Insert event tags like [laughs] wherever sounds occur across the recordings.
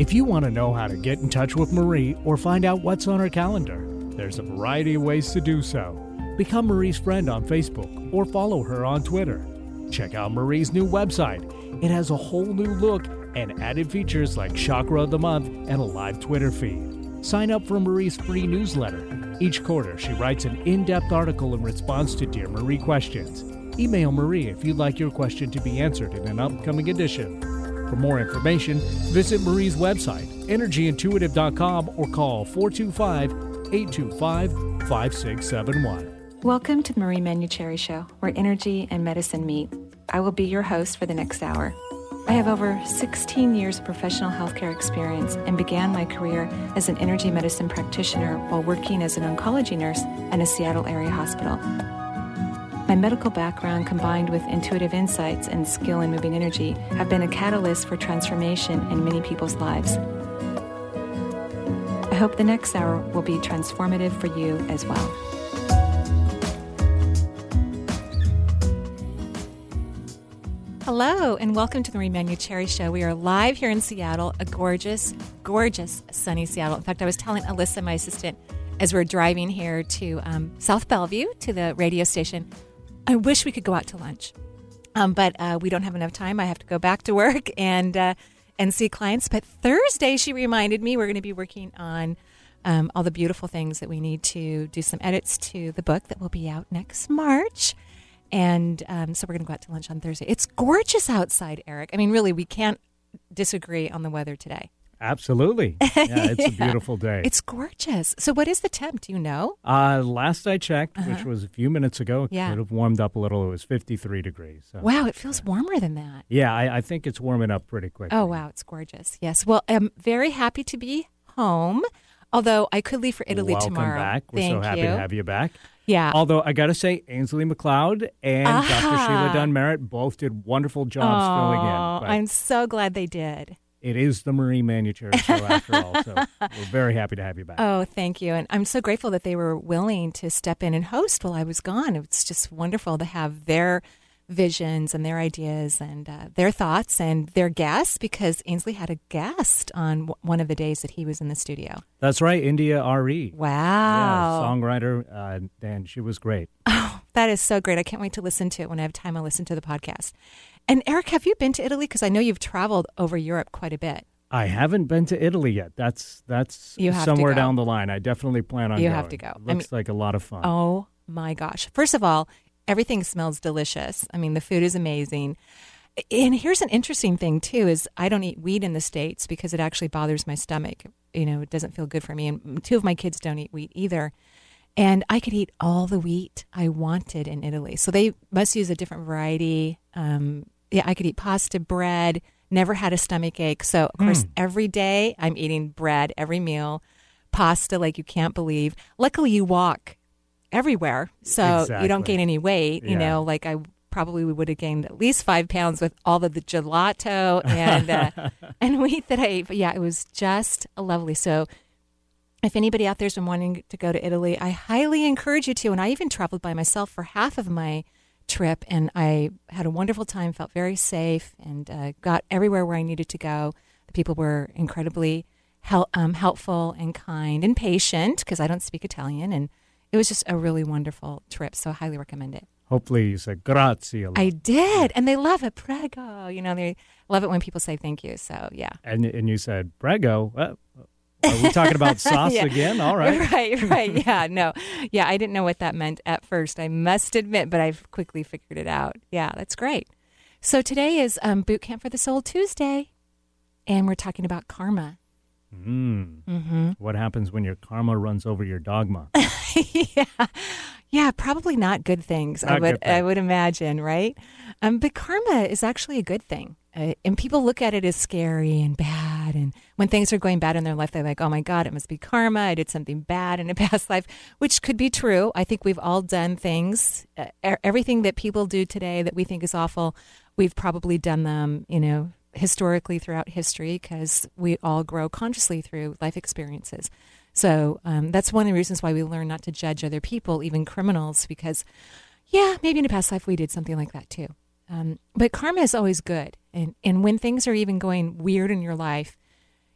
If you want to know how to get in touch with Marie or find out what's on her calendar, there's a variety of ways to do so. Become Marie's friend on Facebook or follow her on Twitter. Check out Marie's new website. It has a whole new look and added features like Chakra of the Month and a live Twitter feed. Sign up for Marie's free newsletter. Each quarter, she writes an in depth article in response to Dear Marie questions. Email Marie if you'd like your question to be answered in an upcoming edition. For more information, visit Marie's website, energyintuitive.com, or call 425 825 5671. Welcome to the Marie Manuchehri Show, where energy and medicine meet. I will be your host for the next hour. I have over 16 years of professional healthcare experience and began my career as an energy medicine practitioner while working as an oncology nurse at a Seattle area hospital. My medical background combined with intuitive insights and skill in moving energy have been a catalyst for transformation in many people's lives. I hope the next hour will be transformative for you as well. Hello, and welcome to the Marie Manuchehri Show. We are live here in Seattle, a gorgeous, gorgeous sunny Seattle. In fact, I was telling Alyssa, my assistant, as we're driving here to um, South Bellevue to the radio station, I wish we could go out to lunch, um, but uh, we don't have enough time. I have to go back to work [laughs] and uh, and see clients. But Thursday, she reminded me we're going to be working on um, all the beautiful things that we need to do some edits to the book that will be out next March. And um, so we're going to go out to lunch on Thursday. It's gorgeous outside, Eric. I mean, really, we can't disagree on the weather today. Absolutely. [laughs] Yeah, it's a beautiful day. It's gorgeous. So, what is the temp? Do you know? Uh, last I checked, which was a few minutes ago, it Yeah. could have warmed up a little. It was 53 degrees. So. Wow, it feels warmer than that. Yeah, I, I think it's warming up pretty quick. Oh, wow, it's gorgeous. Yes. Well, I'm very happy to be home, although I could leave for Italy Welcome tomorrow. back. We're Thank so happy you. to have you back. Yeah. Although I got to say, Ainsley McLeod and Dr. Sheila Dunn Merritt both did wonderful jobs filling Oh, in. But I'm so glad they did. It is the Marie Manuchehri show after all, so [laughs] we're very happy to have you back. Oh, thank you. And I'm so grateful that they were willing to step in and host while I was gone. It's just wonderful to have their visions and their ideas and uh, their thoughts and their guests because Ainsley had a guest on w- one of the days that he was in the studio. That's right, India.Arie Wow. Yeah, songwriter, uh, and she was great. Oh, that is so great. I can't wait to listen to it when I have time. I'll listen to the podcast. And Eric, have you been to Italy? Because I know you've traveled over Europe quite a bit. I haven't been to Italy yet. That's that's somewhere down the line. I definitely plan on You going. have to go. It I looks like a lot of fun. Oh my gosh. First of all, everything smells delicious. I mean, the food is amazing. And here's an interesting thing too is I don't eat wheat in the states because it actually bothers my stomach. You know, it doesn't feel good for me and two of my kids don't eat wheat either. And I could eat all the wheat I wanted in Italy. So they must use a different variety. Um, yeah, I could eat pasta, bread, never had a stomach ache. So, of course, every day I'm eating bread, every meal, pasta like you can't believe. Luckily, you walk everywhere. So you don't gain any weight. You Yeah. know, like I probably would have gained at least five pounds with all of the gelato and uh, [laughs] and wheat that I ate. But yeah, it was just lovely. So if anybody out there's been wanting to go to Italy, I highly encourage you to. And I even traveled by myself for half of my trip, and I had a wonderful time. Felt very safe, and uh, got everywhere where I needed to go. The people were incredibly hel- um, helpful and kind and patient because I don't speak Italian, and it was just a really wonderful trip. So I highly recommend it. Hopefully, you said grazie. I did, and they love it. Prego, you know, they love it when people say thank you. So yeah. and and you said prego. Uh, are we talking about [laughs] sauce Yeah. again? All right. [laughs] Right, right. [laughs] Yeah, no. Yeah, I didn't know what that meant at first. I must admit, but I've quickly figured it out. Yeah, that's great. So today is um, Boot Camp for the Soul Tuesday, and we're talking about karma. Mm. Mm-hmm. What happens when your karma runs over your dogma? [laughs] yeah, yeah, probably not good things. I would, good things. I would imagine, right? Um, but karma is actually a good thing, uh, and people look at it as scary and bad. And when things are going bad in their life, they're like, "Oh my God, it must be karma. I did something bad in a [laughs] past life," which could be true. I think we've all done things. Uh, everything that people do today that we think is awful, we've probably done them. You know. Historically, throughout history, because we all grow consciously through life experiences. So um, that's one of the reasons why we learn not to judge other people, even criminals, because, yeah, maybe in a past life we did something like that too. Um, but karma is always good. And, and when things are even going weird in your life,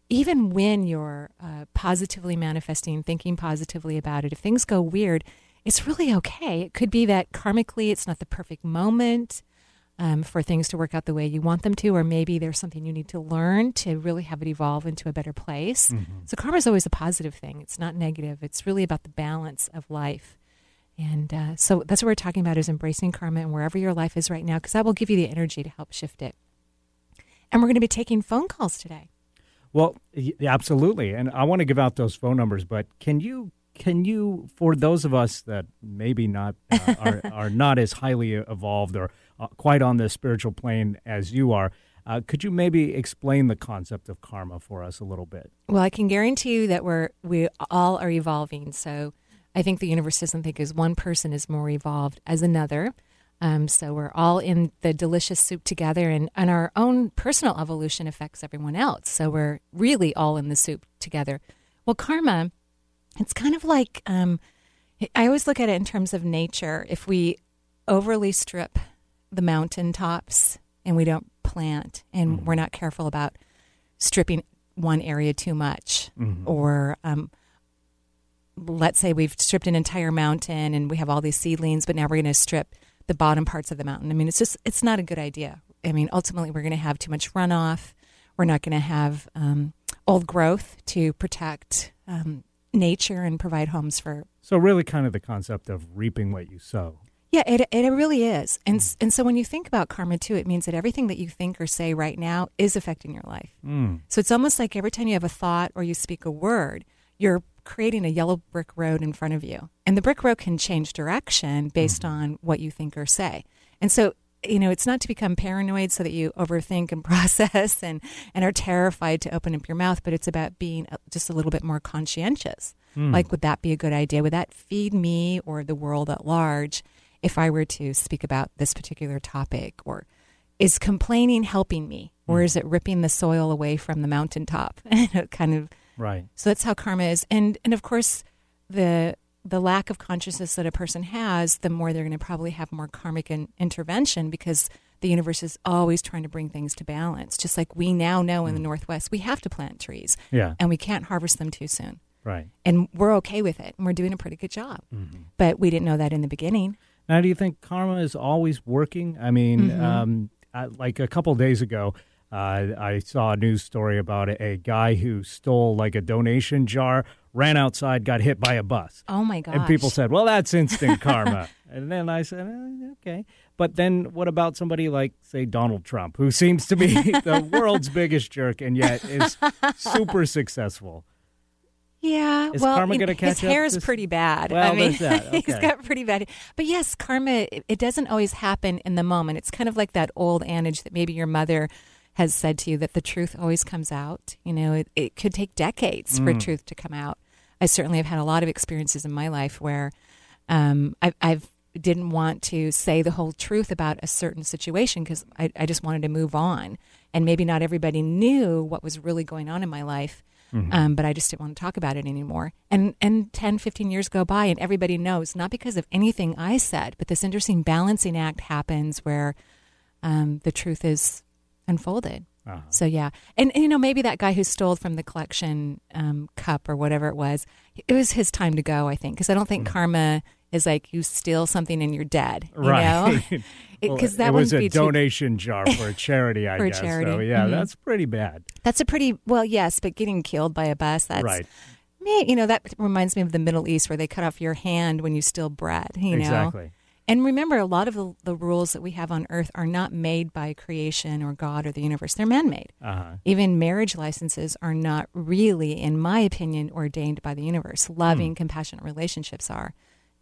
even when you're uh, positively manifesting, thinking positively about it, if things go weird, it's really okay. It could be that karmically it's not the perfect moment um, for things to work out the way you want them to, or maybe there's something you need to learn to really have it evolve into a better place. Mm-hmm. So karma is always a positive thing. It's not negative. It's really about the balance of life. And uh, so that's what we're talking about is embracing karma and wherever your life is right now, because that will give you the energy to help shift it. And we're going to be taking phone calls today. Well, absolutely. And I want to give out those phone numbers, but can you can you for those of us that maybe not uh, are, [laughs] are not as highly evolved or uh, quite on the spiritual plane as you are, uh, could you maybe explain the concept of karma for us a little bit? Well, I can guarantee you that we're we all are evolving. So I think the universe doesn't think as one person is more evolved as another. Um, so we're all in the delicious soup together, and, and our own personal evolution affects everyone else. So we're really all in the soup together. Well, karma, it's kind of like um, I always look at it in terms of nature. If we overly strip the mountain tops and we don't plant, and mm-hmm. we're not careful about stripping one area too much, mm-hmm. or um, let's say we've stripped an entire mountain and we have all these seedlings, but now we're going to strip the bottom parts of the mountain. I mean, it's just it's not a good idea. I mean, ultimately, we're going to have too much runoff. We're not going to have um, old growth to protect um, nature and provide homes for. So, really, kind of the concept of reaping what you sow. Yeah, it, it really is. And, mm. and so when you think about karma too, it means that everything that you think or say right now is affecting your life. Mm. So it's almost like every time you have a thought or you speak a word, you're creating a yellow brick road in front of you. And the brick road can change direction based mm-hmm. on what you think or say. And so, you know, it's not to become paranoid so that you overthink and [laughs] process and, and are terrified to open up your mouth, but it's about being just a little bit more conscientious. Mm. Like, would that be a good idea? Would that feed me or the world at large if I were to speak about this particular topic? Or is complaining helping me? Or mm. is it ripping the soil away from the mountaintop? [laughs] kind of Right. So that's how karma is, and and of course, the the lack of consciousness that a person has, the more they're going to probably have more karmic in, intervention because the universe is always trying to bring things to balance. Just like we now know in the mm. Northwest, we have to plant trees, yeah, and we can't harvest them too soon, right? And we're okay with it, and we're doing a pretty good job. Mm-hmm. But we didn't know that in the beginning. Now, do you think karma is always working? I mean, mm-hmm. um, I, like a couple days ago, uh, I saw a news story about a, a, guy who stole like a donation jar, ran outside, got hit by a bus. Oh my god! And people said, "Well, that's instant [laughs] karma." and then I said, eh, "Okay." But then what about somebody like, say, Donald Trump, who seems to be [laughs] the world's biggest jerk and yet is super successful? Yeah, is well, karma going to catch his hair is pretty bad. Well, I mean, [laughs] okay. he's got pretty bad. But yes, karma. It, it doesn't always happen in the moment. It's kind of like that old adage that maybe your mother has said to you that the truth always comes out. You know, it, it could take decades mm. for truth to come out. I certainly have had a lot of experiences in my life where um, I've, I've didn't want to say the whole truth about a certain situation because I, I, just wanted to move on. And maybe not everybody knew what was really going on in my life, mm-hmm. um, but I just didn't want to talk about it anymore. And, and 10, 15 years go by, and everybody knows, not because of anything I said, but this interesting balancing act happens where um, the truth is unfolded. Uh-huh. So yeah, and, and, you know maybe that guy who stole from the collection um, cup or whatever it was, it was his time to go. I think because I don't think mm-hmm. karma is like you steal something and you're dead. You right. Because [laughs] well, that it was a donation too... jar for a [laughs] charity. I for guess. Charity. So yeah, mm-hmm. that's pretty bad. That's a pretty well, yes, but getting killed by a bus. That's right. Me, you know that reminds me of the Middle East where they cut off your hand when you steal bread. You know exactly. And remember, a lot of the, the, rules that we have on earth are not made by creation or God or the universe. They're man made. Uh-huh. Even marriage licenses are not really, in my opinion, ordained by the universe. Loving, hmm. compassionate relationships are,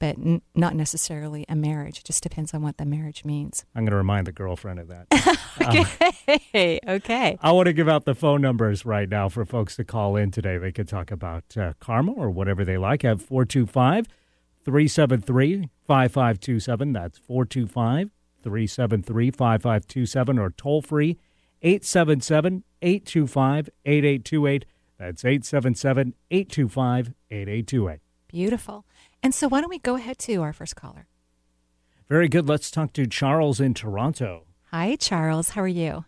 but n- not necessarily a marriage. It just depends on what the marriage means. I'm going to remind the girlfriend of that. [laughs] okay. Uh, okay. I want to give out the phone numbers right now for folks to call in today. They could talk about uh, karma or whatever they like. I have 425- 373 5527. That's 425 373 5527 or toll free 877 825 8828. That's 877 825 8828. Beautiful. And so, why don't we go ahead to our first caller? Very good. Let's talk to Charles in Toronto. Hi, Charles. How are you?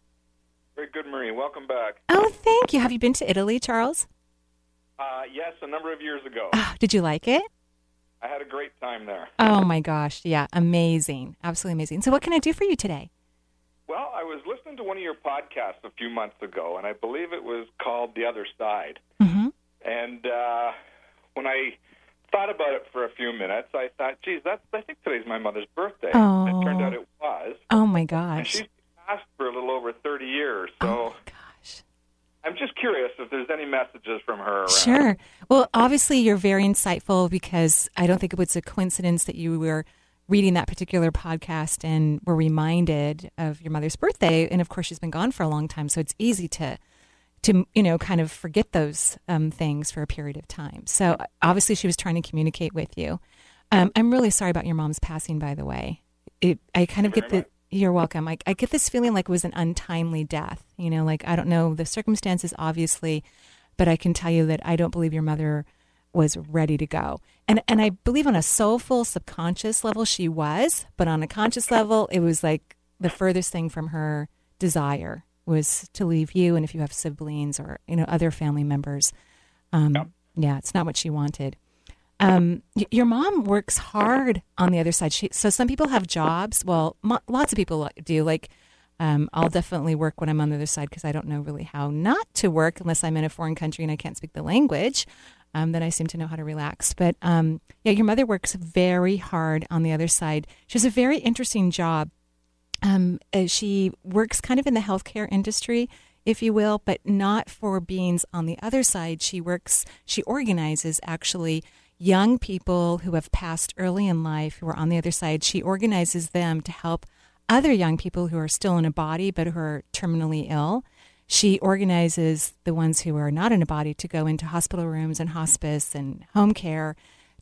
Very good, Marie. Welcome back. Oh, thank you. Have you been to Italy, Charles? Uh, yes, a number of years ago. Oh, did you like it? I had a great time there. Oh my gosh, yeah, amazing, absolutely amazing. So, what can I do for you today? Well, I was listening to one of your podcasts a few months ago, and I believe it was called The Other Side. Mm-hmm. And uh, when I thought about it for a few minutes, I thought, geez, that's, I think today's my mother's birthday. Oh. It turned out it was. Oh my And gosh. she's passed for a little over 30 years, oh, so oh my gosh. I'm just curious if there's any messages from her around. Sure. Well, obviously, you're very insightful because I don't think it was a coincidence that you were reading that particular podcast and were reminded of your mother's birthday. And of course, she's been gone for a long time, so it's easy to to you know kind of forget those um, things for a period of time. So obviously, she was trying to communicate with you. Um, I'm really sorry about your mom's passing, by the way. It, I kind of get the. You're welcome. I, I get this feeling like it was an untimely death. You know, like I don't know the circumstances, obviously, but I can tell you that I don't believe your mother was ready to go. And and I believe on a soulful subconscious level she was, but on a conscious level it was like the furthest thing from her desire was to leave you and if you have siblings or you know other family members. Um, Yep. yeah, it's not what she wanted. Um, y- your mom works hard on the other side. She, so some people have jobs. Well, mo- lots of people do. Like, um, I'll definitely work when I'm on the other side because I don't know really how not to work unless I'm in a foreign country and I can't speak the language. Um, then I seem to know how to relax. But um, yeah, your mother works very hard on the other side. She has a very interesting job. Um, uh, she works kind of in the healthcare industry, if you will, but not for beings on the other side. She works, she organizes actually young people who have passed early in life who are on the other side. She organizes them to help other young people who are still in a body but who are terminally ill. She organizes the ones who are not in a body to go into hospital rooms and hospice and home care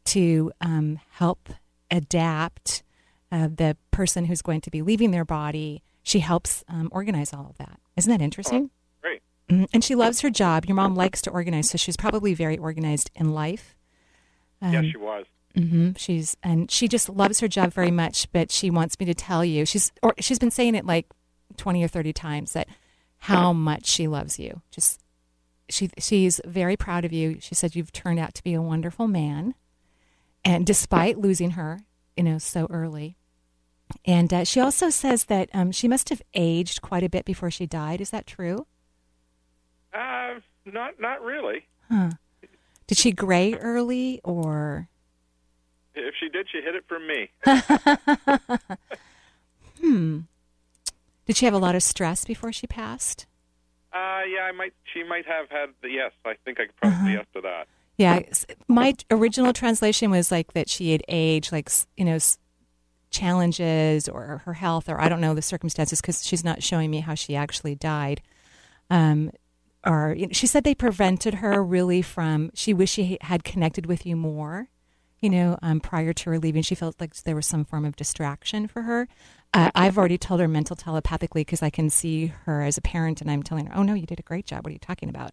to um, help adapt uh, the person who's going to be leaving their body. She helps um, organize all of that. Isn't that interesting? Great. Mhm. And she loves her job. Your mom likes to organize, so she's probably very organized in life. yes, Um, she was. hmm She's and she just loves her job very much, but she wants me to tell you she's or she's been saying it like twenty or thirty times that how much she loves you. Just she she's very proud of you. She said you've turned out to be a wonderful man, and despite losing her, you know, so early. And uh, she also says that um, she must have aged quite a bit before she died. Is that true? Uh, not not really. Huh. Did she gray early or? If she did, she hid it from me. [laughs] Hmm. Did she have a lot of stress before she passed? Uh, yeah, I might. She might have had. The, yes, I think I could probably Uh-huh. yes to that. Yeah, my original translation was like that she had aged, like you know, challenges or her health, or I don't know the circumstances because she's not showing me how she actually died. Um, or you know, she said they prevented her really from. She wished she had connected with you more. You know, um, prior to her leaving, she felt like there was some form of distraction for her. Uh, I've already told her mental telepathically because I can see her as a parent, and I'm telling her, "Oh no, you did a great job. What are you talking about?"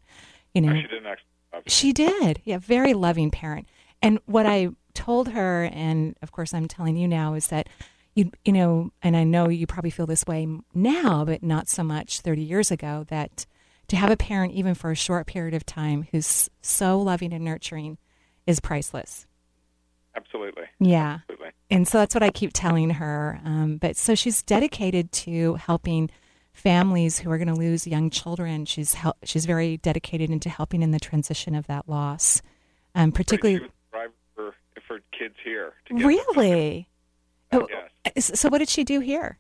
You know, Oh, she didn't actually. she did. Yeah, very loving parent. And what I told her, and of course I'm telling you now, is that you you know, and I know you probably feel this way now, but not so much 30 years ago. That to have a parent, even for a short period of time, who's so loving and nurturing, is priceless. Absolutely. Yeah Absolutely. and so that's what I keep telling her. Um, but so she's dedicated to helping families who are going to lose young children. She's hel- she's very dedicated into helping in the transition of that loss, um, particularly. The driver for, for kids here. Really? Oh, Yes. So what did she do here?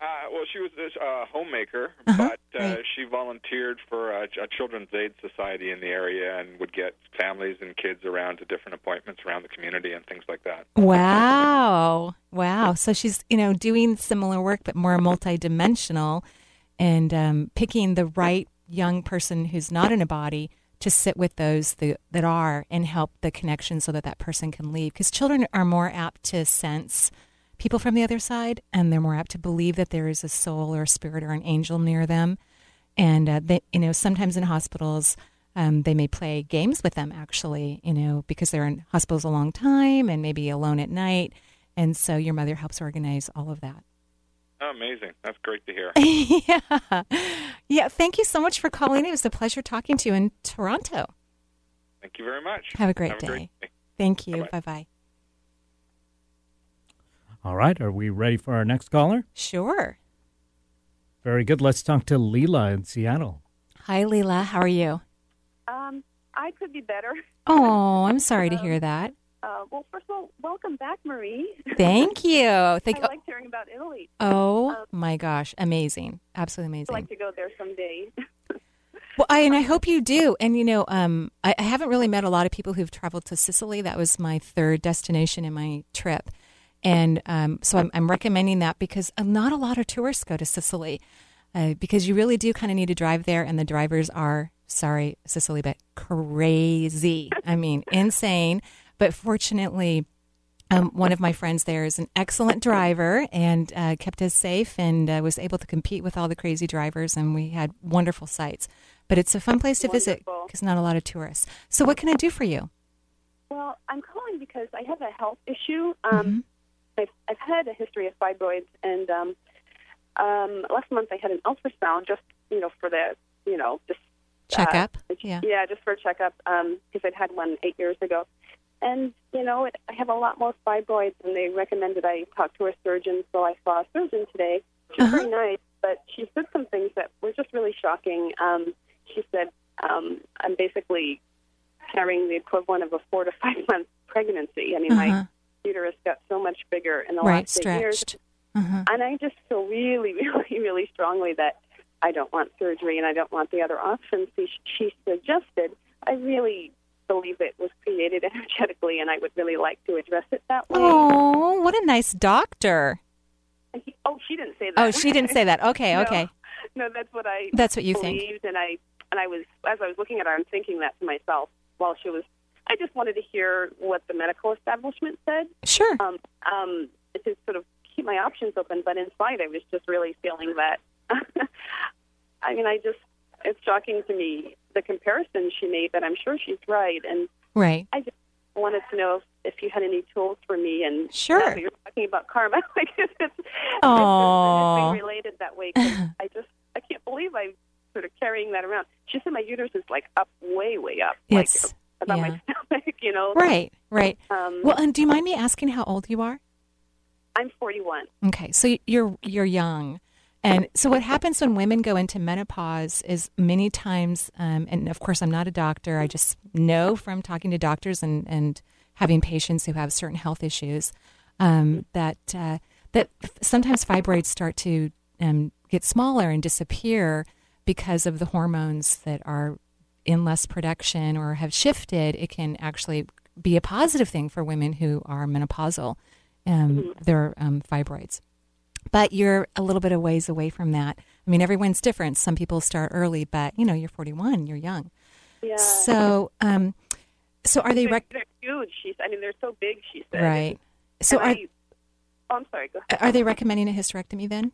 Uh, well, she was a uh, homemaker, Uh-huh, but uh, right. she volunteered for a, a children's aid society in the area and would get families and kids around to different appointments around the community and things like that. Wow. Wow. So she's, you know, doing similar work, but more multidimensional and um, picking the right young person who's not in a body to sit with those that, that are and help the connection so that that person can leave. Because children are more apt to sense people from the other side and they're more apt to believe that there is a soul or a spirit or an angel near them. And, uh, they, you know, sometimes in hospitals, um, they may play games with them actually, you know, because they're in hospitals a long time and maybe alone at night. And so your mother helps organize all of that. Oh, amazing. That's great to hear. [laughs] yeah. Yeah. Thank you so much for calling. It was a pleasure talking to you in Toronto. Thank you very much. Have a great Have day. A great day. Thank you. Bye-bye. Bye bye. All right, are we ready for our next caller? Sure. Very good. Let's talk to Leela in Seattle. Hi, Leela. How are you? Um, I could be better. Oh, I'm sorry to hear that. Uh, well, first of all, welcome back, Marie. Thank [laughs] you. Thank. I liked hearing about Italy. Oh Um, my gosh, amazing! Absolutely amazing. I'd like to go there someday. [laughs] Well, I, and I hope you do. And you know, um, I, I haven't really met a lot of people who've traveled to Sicily. That was my third destination in my trip, and um, so I'm, I'm recommending that because uh, not a lot of tourists go to Sicily, uh, because you really do kind of need to drive there, and the drivers are sorry, Sicily, but crazy. I mean, insane. But fortunately, um, one of my friends there is an excellent driver and uh, kept us safe and uh, was able to compete with all the crazy drivers, and we had wonderful sights. But it's a fun place to visit because not a lot of tourists. So, what can I do for you? well, I'm calling because I have a health issue. Mm-hmm. Um, I've, I've had a history of fibroids, and um, um, last month I had an ultrasound just, you know, for the, you know, just Checkup? Uh, Yeah. Yeah, just for a checkup because I'd had one eight years ago. And, you know, it, I have a lot more fibroids, and they recommended I talk to a surgeon. So I saw a surgeon today. She's Uh-huh. very nice, but she said some things that were just really shocking. Um, she said, um, I'm basically carrying the equivalent of a four to five [laughs] month pregnancy. I mean, Uh-huh. my uterus got so much bigger in the Right, last eight years. Uh-huh. And I just feel really, [laughs] really, really strongly that I don't want surgery and I don't want the other options she, she suggested. I really believe it was created [laughs] energetically, and I would really like to address it that way. Oh, what a nice doctor. He- oh, she didn't say that. Oh, she didn't say that. [laughs] Okay, No. okay. no, that's what I That's what you think. and I and I was as I was looking at her, I'm thinking that to myself while she was. I just wanted to hear what the medical establishment said. Sure. um, um, to sort of keep my options open. But inside, I was just really feeling that. [laughs] I mean, I just it's shocking to me the comparison she made, but I'm sure she's right. And Right. I just wanted to know if, if you had any tools for me. And Sure. you're talking about karma, [laughs] like it's, it's, it's, related that way. 'cause I just I can't believe I'm sort of carrying that around. She said my uterus is like up, way, way up, It's- like about yeah. my stomach. You know. Right, right. Um, Well, and do you mind me asking how old you are? I'm 41. Okay, so you're you're young, and so what happens when women go into menopause is many times, um, and of course I'm not a doctor. I just know from talking to doctors and and having patients who have certain health issues um, that uh, that sometimes fibroids start to um, get smaller and disappear because of the hormones that are in less production or have shifted. It can actually be a positive thing for women who are menopausal um, their um, fibroids. But you're a little bit of ways away from that. I mean, everyone's different. Some people start early, but you know, you're 41, you're young. Yeah. So, um, so are they rec- they're huge. She's, I mean, they're so big. She said. right? So And are I, oh, I'm sorry. Go ahead. are they recommending a hysterectomy then?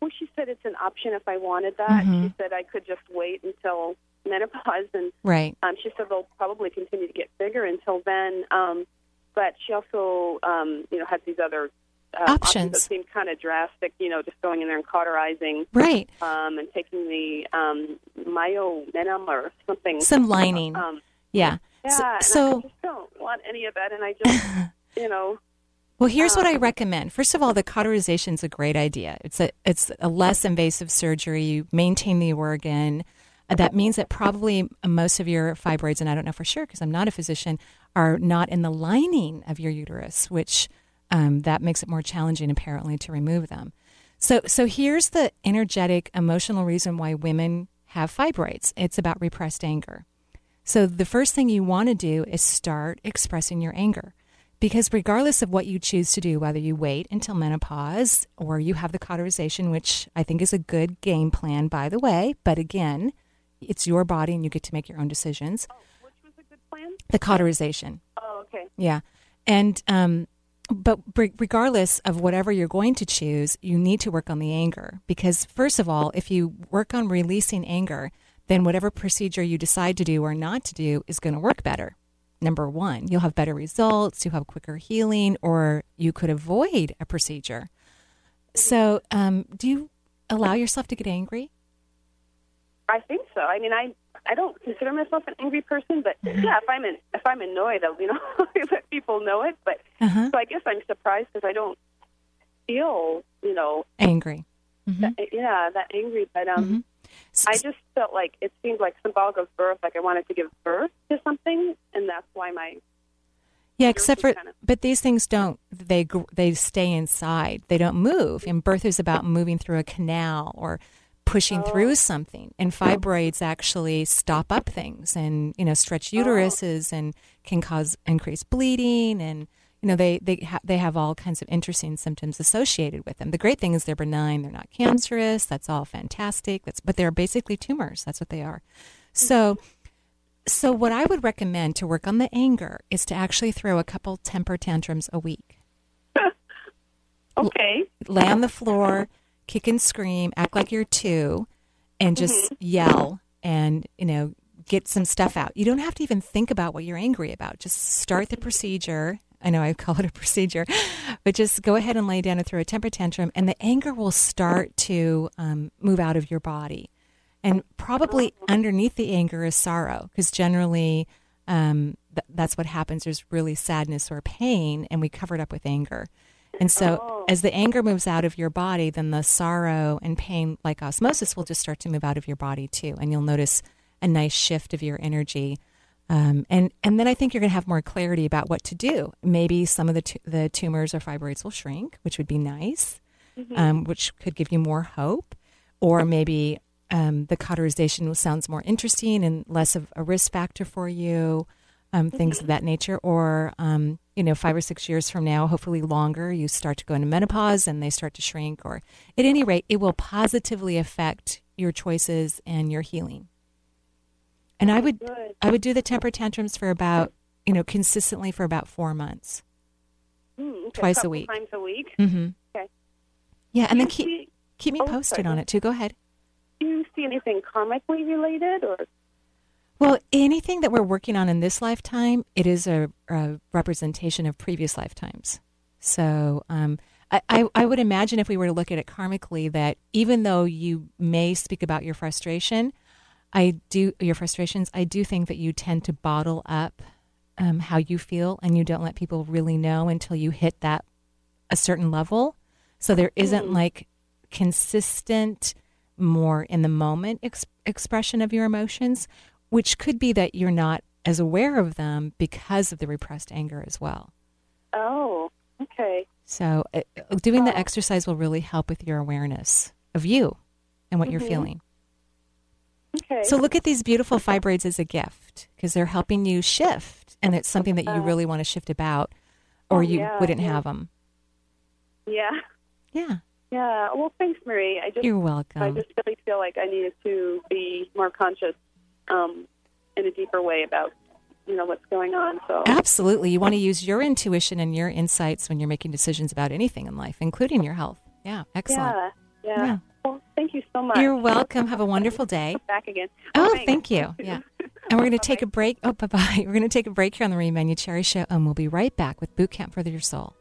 Well, she said it's an option if I wanted that. Mhm. She said I could just wait until [laughs] menopause, and Right. um, she said they'll probably continue to get bigger until then. Um, but she also, um, you know, had these other uh, Options. that seemed kind of drastic. You know, just going in there and cauterizing Right. um, and taking the um, myomenum or something. Some lining. Um, Yeah. yeah, So- so- I just don't want any of that, and I just, [laughs] you know. Well, here's what I Um, recommend. First of all, the cauterization is a great idea. It's a it's a less invasive surgery. You maintain the organ. Uh, That means that probably most of your fibroids, and I don't know for sure because I'm not a physician, are not in the lining of your uterus, which um, that makes it more challenging apparently to remove them. So, so here's the energetic, emotional reason why women have fibroids. It's about repressed anger. So the first thing you want to do is start expressing your anger. Because regardless of what you choose to do, whether you wait until menopause or you have the cauterization, which I think is a good game plan, by the way, but again, it's your body and you get to make your own decisions. Oh, Which was a good plan? The cauterization. Oh, okay. Yeah. And, um, but regardless of whatever you're going to choose, you need to work on the anger because, first of all, if you work on releasing anger, then whatever procedure you decide to do or not to do is going to work better. Number one, you'll have better results, you'll have quicker healing, or you could avoid a procedure. So, um, do you allow yourself to get angry? I think so. I mean, I I don't consider myself an angry person, but Mm-hmm. yeah, if I'm in, if I'm annoyed, I'll you know [laughs] let people know it. But Uh-huh. so I guess I'm surprised because I don't feel you know Angry. Mhm. that, yeah that angry. But um, Mhm. S- I just felt like it seemed like symbolic of birth. Like I wanted to give birth to something, and that's why my Yeah, except for kind of- but these things don't they they stay inside. They don't move. And birth is about moving through a canal or pushing Oh. through something. And fibroids actually stop up things and you know stretch Oh. uteruses and can cause increased bleeding and you know they they ha- they have all kinds of interesting symptoms associated with them. The great thing is they're benign. They're not cancerous. That's all fantastic. That's but they're basically tumors. That's what they are. So so, what I would recommend to work on the anger is to actually throw a couple temper tantrums a week. [laughs] okay. Lay on the floor, kick and scream, act like you're two, and just yell and, you know, get some stuff out. You don't have to even think about what you're angry about. Just start the procedure. I know I [laughs] call it a procedure, but just go ahead and lay down and throw a temper tantrum, and the anger will start to um, move out of your body. And probably underneath the anger is sorrow, because generally um, th- that's what happens. There's really sadness or pain, and we cover it up with anger. And so, Oh. as the anger moves out of your body, then the sorrow and pain, like osmosis, will just start to move out of your body too. And you'll notice a nice shift of your energy. Um, and and then I think you're going to have more clarity about what to do. Maybe some of the tu- the tumors or fibroids will shrink, which would be nice, um, which could give you more hope. Or maybe um, the cauterization sounds more interesting and less of a risk factor for you. Um, things of that nature, or um, you know, five or six years from now, hopefully longer, you start to go into menopause and they start to shrink. Or at any rate, it will positively affect your choices and your healing. And I would Good. I would do the temper tantrums for about, you know, consistently for about four months. Hmm, okay, Twice a couple week. Times a week. Mm-hmm. Okay. Yeah, and then keep keep me Oh, posted on it too. Go ahead. Do you see anything karmically related, or Well, anything that we're working on in this lifetime, it is a, a representation of previous lifetimes. So um, I, I, I would imagine if we were to look at it karmically, that even though you may speak about your frustration, I do your frustrations. I do think that you tend to bottle up um, how you feel, and you don't let people really know until you hit that a certain level. So there isn't like consistent, more in the moment ex- expression of your emotions, which could be that you're not as aware of them because of the repressed anger as well. oh, okay, So, uh, doing the exercise will really help with your awareness of you and what you're Mhm. feeling. okay. So, look at these beautiful fibroids as a gift because they're helping you shift, and it's something that you Uh, really want to shift about, or oh, you yeah, wouldn't yeah. have them. yeah, Yeah, yeah. Well, thanks, Marie. I just you're welcome. I just really feel like I needed to be more conscious um, in a deeper way about you know what's going on. So Absolutely. You want to use your intuition and your insights when you're making decisions about anything in life, including your health. Yeah, excellent. yeah, yeah, Yeah. Well, thank you so much. You're welcome. Have a wonderful day. back again. Oh, thanks. thank you. [laughs] Yeah. And we're going to take a break. Oh, bye bye. [laughs] We're going to take a break here on the Marie Manuchehri Show, and we'll be right back with Boot Camp for Your Soul.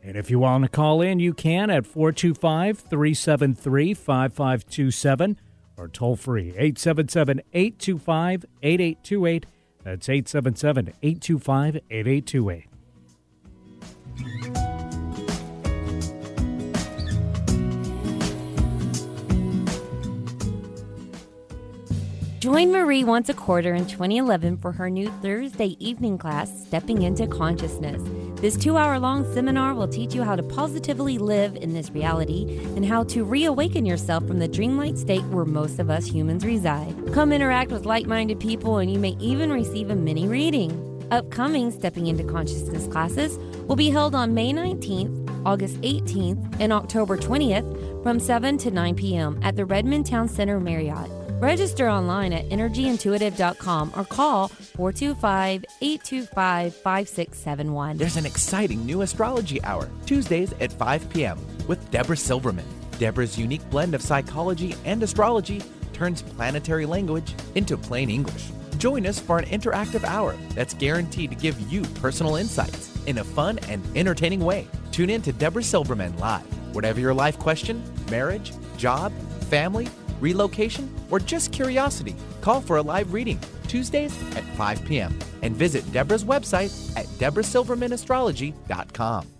And if you want to call in, you can at 425 373 5527 or toll free 877 825 8828. That's 877 825 8828. Join Marie once a quarter in 2011 for her new Thursday evening class, Stepping into Consciousness. This two hour long seminar will teach you how to positively live in this reality and how to reawaken yourself from the dreamlike state where most of us humans reside. Come interact with like minded people, and you may even receive a mini reading. Upcoming Stepping into Consciousness classes will be held on May 19th, August 18th, and October 20th from 7 to 9 p.m. at the Redmond Town Center Marriott. Register online at energyintuitive.com or call 425 825 5671. There's an exciting new astrology hour, Tuesdays at 5 p.m., with Deborah Silverman. Deborah's unique blend of psychology and astrology turns planetary language into plain English. Join us for an interactive hour that's guaranteed to give you personal insights in a fun and entertaining way. Tune in to Deborah Silverman live Whatever your life question marriage, job, family, relocation, or just curiosity call for a live reading Tuesdays at 5 p.m. and visit Deborah's website at deborahsilvermanastrology.com.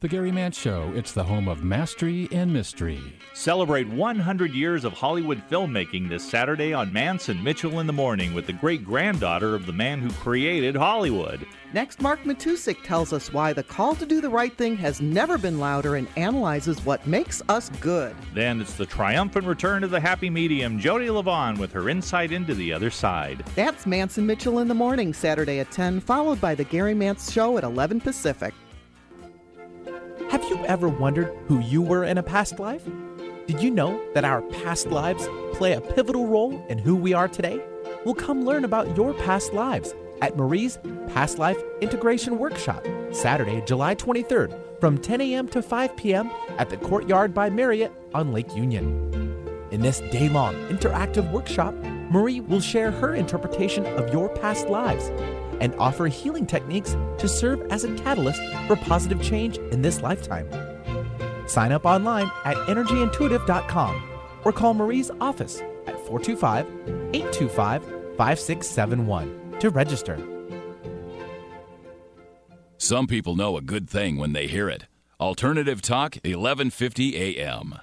The Gary Mance Show, it's the home of mastery and mystery. Celebrate 100 years of Hollywood filmmaking this Saturday on Mance and Mitchell in the Morning with the great granddaughter of the man who created Hollywood. Next, Mark Matousek tells us why the call to do the right thing has never been louder and analyzes what makes us good. Then it's the triumphant return of the happy medium, Jody Levon, with her insight into the other side. That's Mance and Mitchell in the Morning, Saturday at 10, followed by the Gary Mance Show at 11 Pacific. Have you ever wondered who you were in a past life? Did you know that our past lives play a pivotal role in who we are today? Well, come learn about your past lives at Marie's Past Life Integration Workshop, Saturday, July 23rd, from 10 a.m. to 5 p.m. at the Courtyard by Marriott on Lake Union. In this day long interactive workshop, Marie will share her interpretation of your past lives and offer healing techniques to serve as a catalyst for positive change in this lifetime. Sign up online at energyintuitive.com or call Marie's office at 425 825 5671 to register. Some people know a good thing when they hear it. Alternative Talk, 1150 a.m.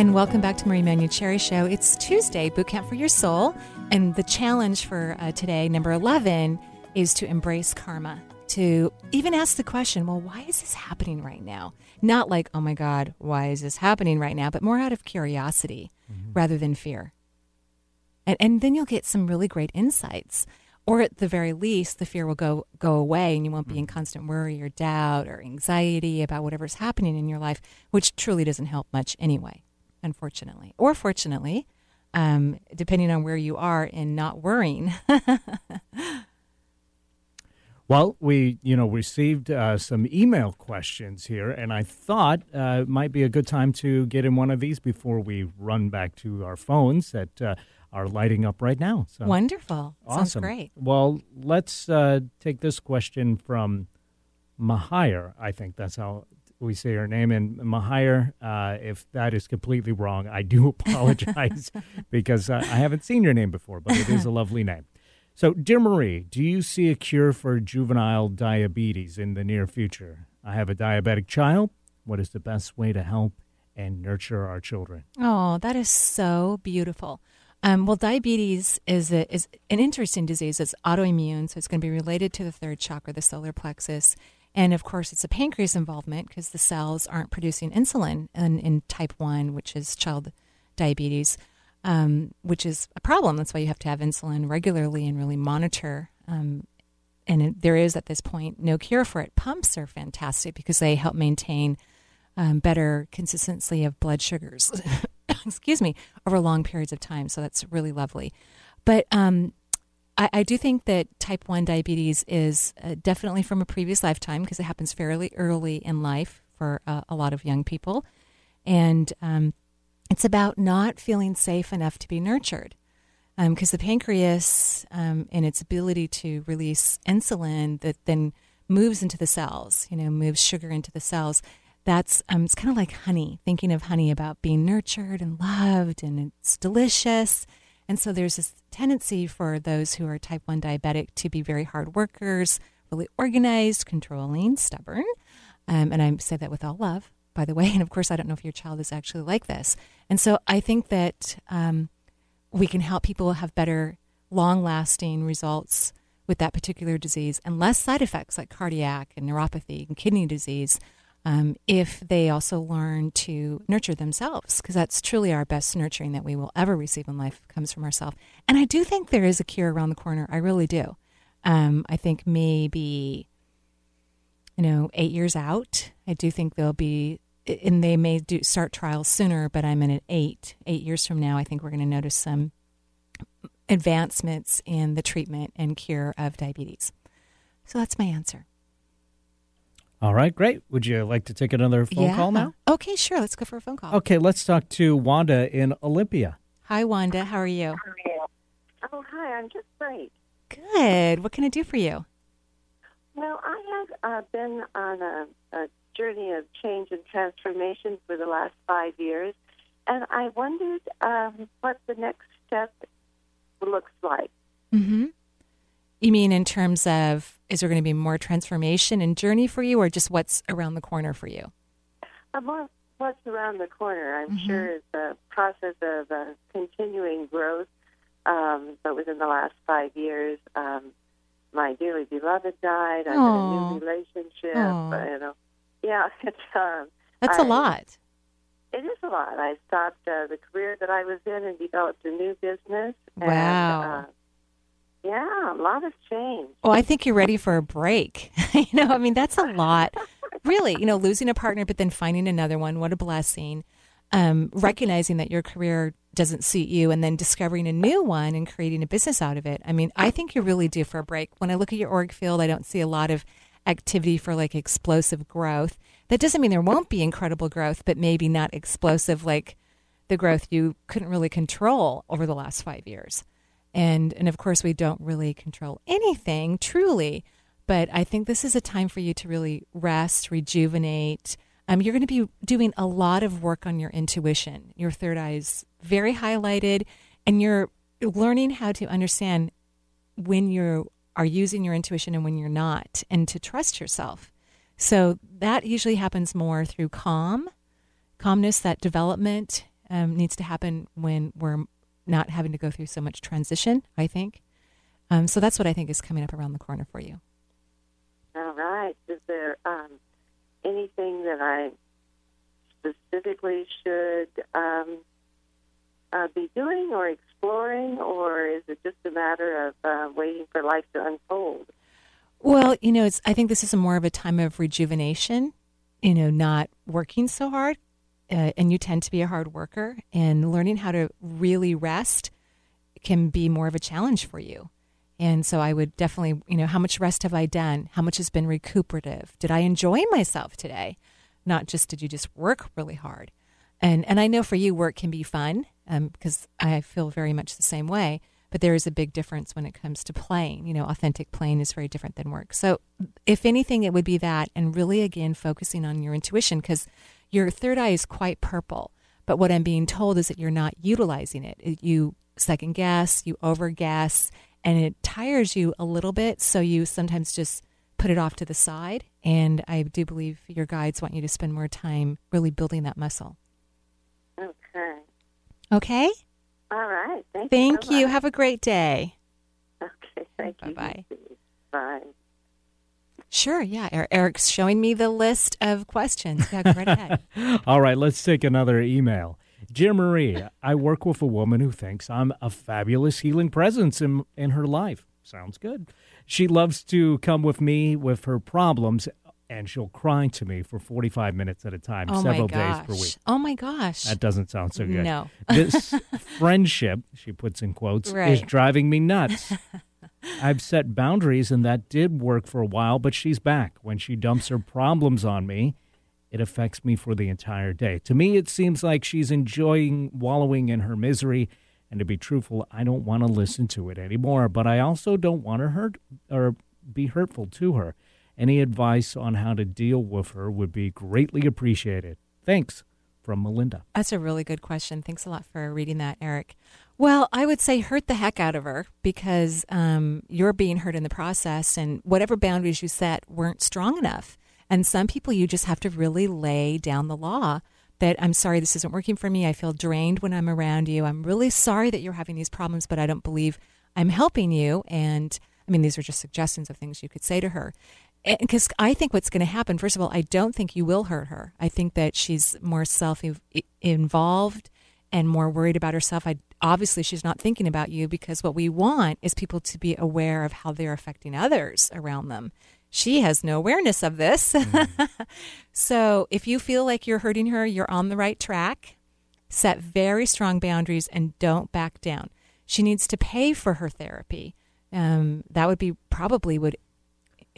And welcome back to Marie Manuchehri Show. It's Tuesday, Boot Camp for Your Soul. And the challenge for uh, today, number 11, is to embrace karma. To even ask the question, well, why is this happening right now? Not like, oh my God, why is this happening right now? But more out of curiosity mm-hmm. rather than fear. And, and then you'll get some really great insights. Or at the very least, the fear will go, go away and you won't be in mm-hmm. constant worry or doubt or anxiety about whatever's happening in your life, which truly doesn't help much anyway unfortunately, or fortunately, um, depending on where you are in not worrying. [laughs] well, we you know received uh, some email questions here, and I thought uh, it might be a good time to get in one of these before we run back to our phones that uh, are lighting up right now. So, Wonderful, awesome. sounds great. Well, let's uh, take this question from Mahir. I think that's how we say her name. And Mahir, uh, if that is completely wrong, I do [laughs] apologize [laughs] because uh, I haven't seen your name before, but it is a lovely name. So, dear Marie, do you see a cure for juvenile diabetes in the near future? I have a diabetic child. What is the best way to help and nurture our children? Oh, that is so beautiful. Um, well, diabetes is a, is an interesting disease. It's autoimmune, so it's going to be related to the third chakra, the solar plexus. And of course, it's a pancreas involvement because the cells aren't producing insulin in, in type 1, which is child diabetes, um, which is a problem. That's why you have to have insulin regularly and really monitor. Um, and it, there is, at this point, no cure for it. Pumps are fantastic because they help maintain um, better consistency of blood sugars, [coughs] excuse me, over long periods of time. So that's really lovely. But um, I, I do think that type 1 diabetes is uh, definitely from a previous lifetime because it happens fairly early in life for uh, a lot of young people. And um, it's about not feeling safe enough to be nurtured. Because um, the pancreas um, and its ability to release insulin that then moves into the cells, you know, moves sugar into the cells. That's um, it's kind of like honey. Thinking of honey about being nurtured and loved, and it's delicious. And so there's this tendency for those who are type 1 diabetic to be very hard workers, really organized, controlling, stubborn. Um, and I say that with all love, by the way. And of course, I don't know if your child is actually like this. And so I think that um, we can help people have better, long lasting results with that particular disease and less side effects like cardiac and neuropathy and kidney disease Um, if they also learn to nurture themselves, because that's truly our best nurturing that we will ever receive in life comes from ourselves. And I do think there is a cure around the corner. I really do. Um, I think maybe, you know, eight years out, I do think there'll be, and they may do start trials sooner, but I'm in at eight. Eight years from now, I think we're going to notice some advancements in the treatment and cure of diabetes. So that's my answer. All right, great. Would you like to take another phone yeah. call now? Okay, sure. Let's go for a phone call. Okay, let's talk to Wanda in Olympia. Hi, Wanda. How are you? Oh, hi. I'm just great. Good. What can I do for you? Well, I have uh, been on a, a journey of change and transformation for the last five years, and I wondered um, what the next step looks like. Mm-hmm. You mean in terms of is there going to be more transformation and journey for you, or just what's around the corner for you? More what's around the corner. I'm Mhm. sure it's a process of uh, continuing growth. Um, but within the last five years, um, my dearly beloved died. I'm in a new relationship. You know, yeah, [laughs] it's um, That's a I- lot. It is a lot. I stopped uh, the career that I was in and developed a new business. Wow. And, uh, yeah, a lot has changed. Well, I think you're ready for a break. [laughs] you know, I mean, that's a lot. Really, you know, losing a partner, but then finding another one. What a blessing. Um, recognizing that your career doesn't suit you and then discovering a new one and creating a business out of it. I mean, I think you're really due for a break. When I look at your auric field, I don't see a lot of activity for like explosive growth. That doesn't mean there won't be incredible growth, but maybe not explosive like the growth you couldn't really control over the last five years. And and of course we don't really control anything truly, but I think this is a time for you to really rest, rejuvenate. Um, you're going to be doing a lot of work on your intuition. Your third eye is very highlighted, and you're learning how to understand when you are using your intuition and when you're not, and to trust yourself. So that usually happens more through calm, calmness. That development um, needs to happen when we're not having to go through so much transition. I think. Um, so that's what I think is coming up around the corner for you. All right. Is there um, anything that I specifically should um, uh, be doing or exploring, or is it just a matter of uh, waiting for life to unfold? Well, you know, it's. I think this is a more of a time of rejuvenation. You know, not working so hard, uh, and you tend to be a hard worker, and learning how to really rest can be more of a challenge for you. And so, I would definitely, you know, how much rest have I done? How much has been recuperative? Did I enjoy myself today? Not just did you just work really hard? And and I know for you, work can be fun um, because I feel very much the same way. But there is a big difference when it comes to playing. You know, authentic playing is very different than work. So, if anything, it would be that, and really again focusing on your intuition because your third eye is quite purple. But what I'm being told is that you're not utilizing it. It- You second guess, you over guess, and it tires you a little bit. So you sometimes just put it off to the side. And I do believe your guides want you to spend more time really building that muscle. Okay. Okay. All right. Thank, Thank you. so you. Have a great day. Okay. Thank. Bye-bye. You too. Bye. Sure. Yeah. Er- Eric's showing me the list of questions. Yeah, go right ahead. [laughs] All right, let's take another email. Dear Marie, I work with a woman who thinks I'm a fabulous healing presence in, in her life. Sounds good. She loves to come with me with her problems, and she'll cry to me for 45 minutes at a time, Oh several days per week. Oh my gosh. That doesn't sound so good. No. this friendship, she puts in quotes, is driving me nuts. [laughs] I've set boundaries, and that did work for a while, but she's back. When she dumps her problems on me, it affects me for the entire day. To me, it seems like she's enjoying wallowing in her misery. And to be truthful, I don't want to listen to it anymore, but I also don't want to hurt or be hurtful to her. Any advice on how to deal with her would be greatly appreciated. Thanks from Melinda. That's a really good question. Thanks a lot for reading that, Eric. Well, I would say hurt the heck out of her because um, you're being hurt in the process, and whatever boundaries you set weren't strong enough. And some people, you just have to really lay down the law that I'm sorry, this isn't working for me. I feel drained when I'm around you. I'm really sorry that you're having these problems, but I don't believe I'm helping you. And I mean, these are just suggestions of things you could say to her. because I think what's going to happen, first of all, I don't think you will hurt her. I think that she's more self involved and more worried about herself. I obviously she's not thinking about you because what we want is people to be aware of how they're affecting others around them. She has no awareness of this. [laughs] Mm. so if you feel like you're hurting her, you're on the right track. Set very strong boundaries and don't back down. She needs to pay for her therapy. Um, that would be probably would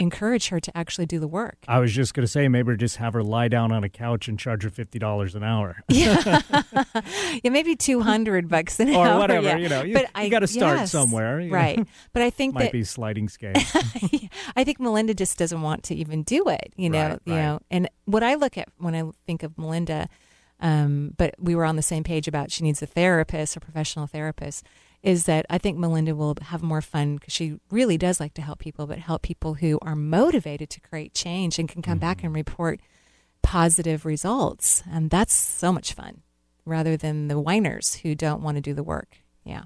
encourage her to actually do the work. I was just going to say, maybe just have her lie down on a couch and charge her fifty dollars an hour. [laughs] yeah, [laughs] yeah, maybe two hundred bucks an or hour, or whatever. Yeah. You know, you, but you got to start yes, somewhere, right? But I think [laughs] might that be sliding scale. I think Melinda just doesn't want to even do it. You know, Right, you right. know. And what I look at when I think of Melinda, um, but we were on the same page about she needs a therapist, a professional therapist. Is that I think Melinda will have more fun because she really does like to help people, but help people who are motivated to create change and can come back mm-hmm. and report positive results. And that's so much fun rather than the whiners who don't want to do the work. Yeah.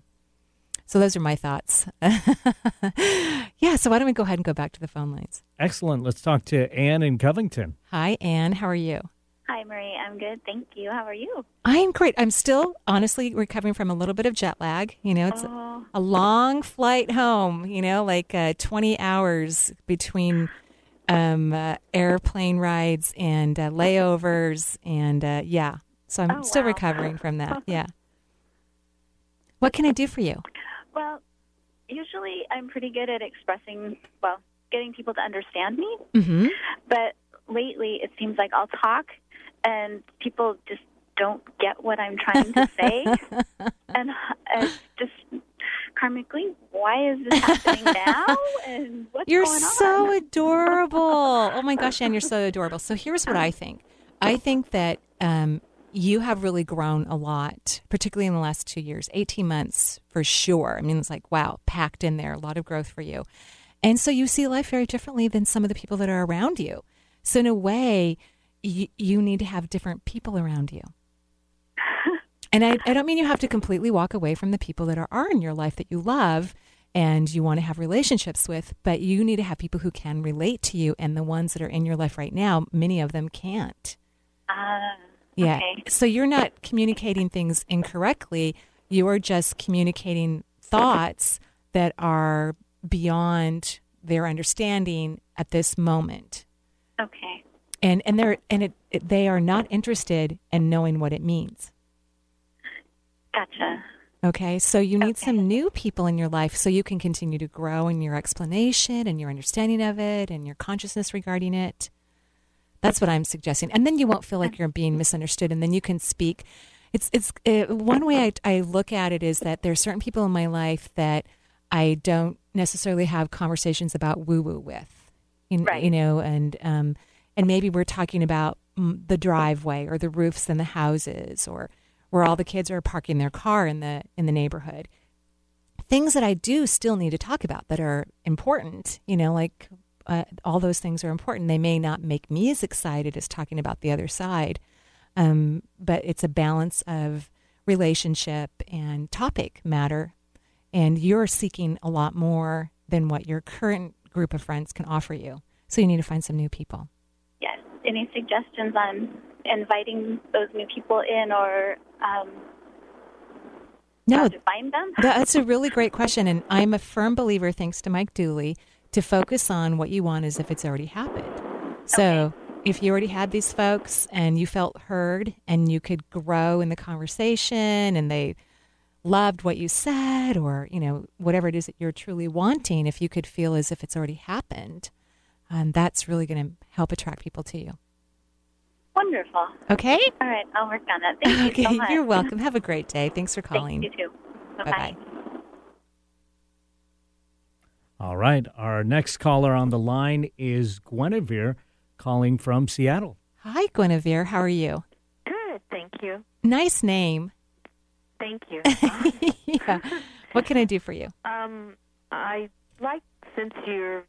So those are my thoughts. [laughs] yeah. So why don't we go ahead and go back to the phone lines? Excellent. Let's talk to Anne in Covington. Hi, Anne. How are you? Hi, Marie. I'm good. Thank you. How are you? I'm great. I'm still honestly recovering from a little bit of jet lag. You know, it's Oh. a long flight home, you know, like uh, 20 hours between um, uh, airplane rides and uh, layovers. And uh, yeah, so I'm Oh, still wow. recovering from that. [laughs] Yeah. What can I do for you? Well, usually I'm pretty good at expressing, well, getting people to understand me. Mm-hmm. But lately, it seems like I'll talk and people just don't get what I'm trying to say. [laughs] and uh, just karmically, why is this happening [laughs] now? And what's You're going on? so adorable. oh my [laughs] gosh, Anne, you're so adorable. So here's what I think. I think that um, you have really grown a lot, particularly in the last two years, 18 months for sure. I mean, it's like, wow, packed in there, a lot of growth for you. And so you see life very differently than some of the people that are around you. So, in a way, you, you need to have different people around you. [laughs] And I, I don't mean you have to completely walk away from the people that are, are in your life that you love and you want to have relationships with, but you need to have people who can relate to you. And the ones that are in your life right now, many of them can't. Uh, Yeah. Okay. So you're not communicating things incorrectly. You are just communicating thoughts that are beyond their understanding at this moment. Okay. And and they're and it, it they are not interested in knowing what it means. Gotcha. Okay, so you need Okay. some new people in your life so you can continue to grow in your explanation and your understanding of it and your consciousness regarding it. That's what I'm suggesting, and then you won't feel like you're being misunderstood, and then you can speak. It's it's uh, one way I, I look at it is that there are certain people in my life that I don't necessarily have conversations about woo woo with, you, Right. you know, and um, and maybe we're talking about mm, the driveway or the roofs and the houses or where all the kids are parking their car in the in the neighborhood. Things that I do still need to talk about that are important, you know, like uh, all those things are important. They may not make me as excited as talking about the other side, um, but it's a balance of relationship and topic matter. And you're seeking a lot more than what your current group of friends can offer you. So you need to find some new people. Any suggestions on inviting those new people in or um, No, how to find them? That's a really great question. And I'm a firm believer, thanks to Mike Dooley, to focus on what you want as if it's already happened. So if you already had these folks and you felt heard and you could grow in the conversation and they loved what you said or, you know, whatever it is that you're truly wanting, if you could feel as if it's already happened, um, that's really going to help attract people to you. Wonderful. Okay? All right. I'll work on that. Thank okay, you so much. you're [laughs] welcome. Have a great day. Thanks for calling. Thank you too. Bye-bye. Bye-bye. All right. Our next caller on the line is Guinevere calling from Seattle. Hi, Guinevere. How are you? Good, thank you. Nice name. Thank you. [laughs] yeah. What can I do for you? um, I like since you're